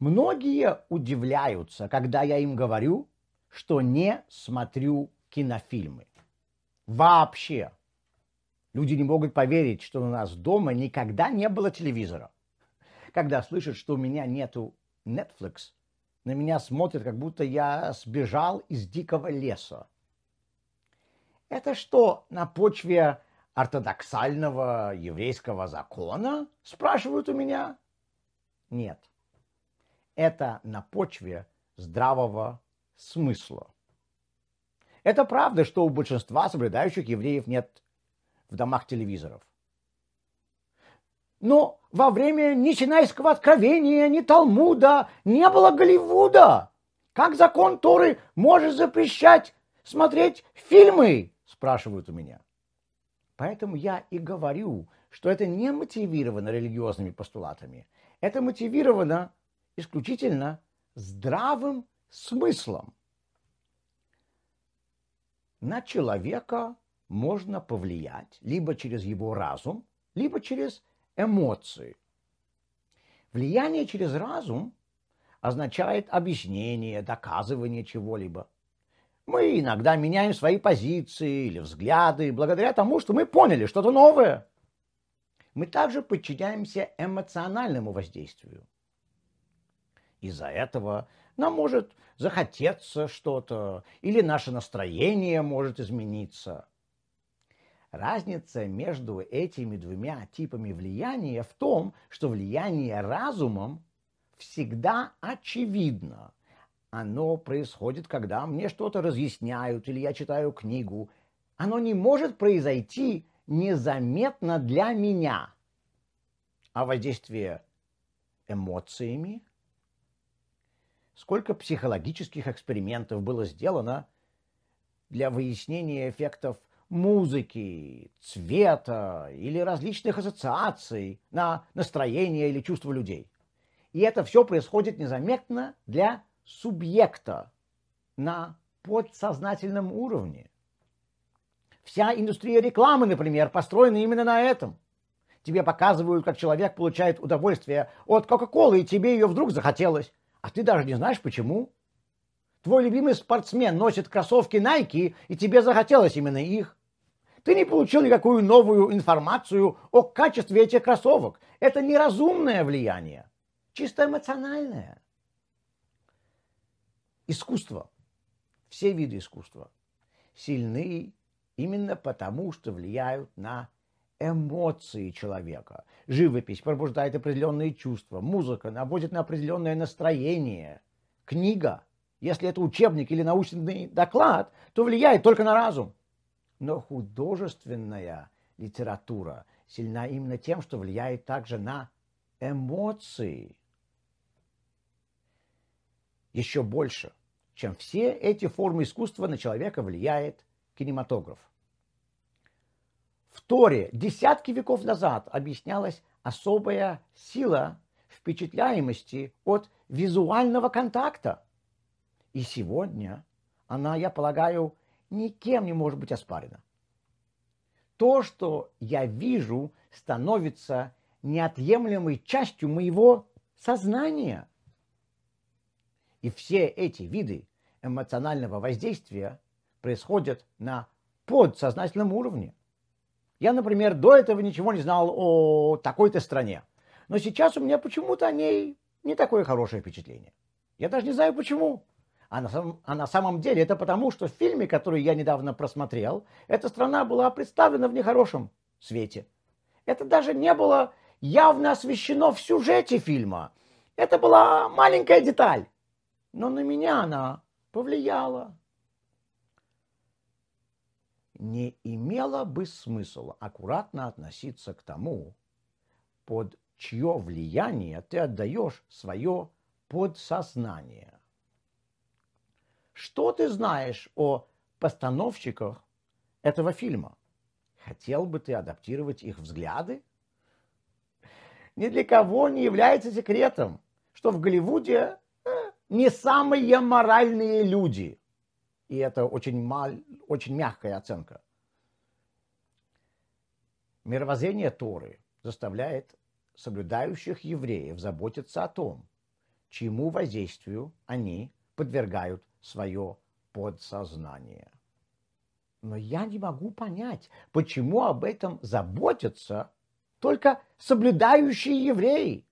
Многие удивляются, когда я им говорю, что не смотрю кинофильмы. Вообще. Люди не могут поверить, что у нас дома никогда не было телевизора. Когда слышат, что у меня нету Netflix, на меня смотрят, как будто я сбежал из дикого леса. Это что, на почве ортодоксального еврейского закона, спрашивают у меня? Нет. Это на почве здравого смысла. Это правда, что у большинства соблюдающих евреев нет в домах телевизоров. Но во время ни Синайского откровения, ни Талмуда не было Голливуда. Как закон Торы может запрещать смотреть фильмы? Спрашивают у меня. Поэтому я и говорю, что это не мотивировано религиозными постулатами. Это мотивировано исключительно здравым смыслом. На человека можно повлиять либо через его разум, либо через эмоции. Влияние через разум означает объяснение, доказывание чего-либо. Мы иногда меняем свои позиции или взгляды благодаря тому, что мы поняли что-то новое. Мы также подчиняемся эмоциональному воздействию. Из-за этого нам может захотеться что-то, или наше настроение может измениться. Разница между этими двумя типами влияния в том, что влияние разумом всегда очевидно. Оно происходит, когда мне что-то разъясняют или я читаю книгу. Оно не может произойти незаметно для меня. А воздействие эмоциями? Сколько психологических экспериментов было сделано для выяснения эффектов музыки, цвета или различных ассоциаций на настроение или чувства людей. И это все происходит незаметно для субъекта на подсознательном уровне. Вся индустрия рекламы, например, построена именно на этом. Тебе показывают, как человек получает удовольствие от Кока-Колы, и тебе ее вдруг захотелось, а ты даже не знаешь почему. Твой любимый спортсмен носит кроссовки Nike, и тебе захотелось именно их. Ты не получил никакую новую информацию о качестве этих кроссовок. Это неразумное влияние, чисто эмоциональное. Искусство, все виды искусства сильны именно потому, что влияют на эмоции человека. Живопись пробуждает определенные чувства, музыка наводит на определенное настроение, книга, если это учебник или научный доклад, то влияет только на разум. Но художественная литература сильна именно тем, что влияет также на эмоции. Еще больше, чем все эти формы искусства на человека влияет кинематограф. В Торе десятки веков назад объяснялась особая сила впечатляемости от визуального контакта. И сегодня она, я полагаю, никем не может быть оспарено. То, что я вижу, становится неотъемлемой частью моего сознания. И все эти виды эмоционального воздействия происходят на подсознательном уровне. Я, например, до этого ничего не знал о такой-то стране. Но сейчас у меня почему-то о ней не такое хорошее впечатление. Я даже не знаю почему. А на, самом, а на самом деле это потому, что в фильме, который я недавно просмотрел, эта страна была представлена в нехорошем свете. Это даже не было явно освещено в сюжете фильма. Это была маленькая деталь. Но на меня она повлияла. Не имело бы смысла аккуратно относиться к тому, под чье влияние ты отдаешь свое подсознание. Что ты знаешь о постановщиках этого фильма? Хотел бы ты адаптировать их взгляды? Ни для кого не является секретом, что в Голливуде э, не самые моральные люди. И это очень, мал, очень мягкая оценка. Мировоззрение Торы заставляет соблюдающих евреев заботиться о том, чему воздействию они подвергают свое подсознание. Но я не могу понять, почему об этом заботятся только соблюдающие евреи.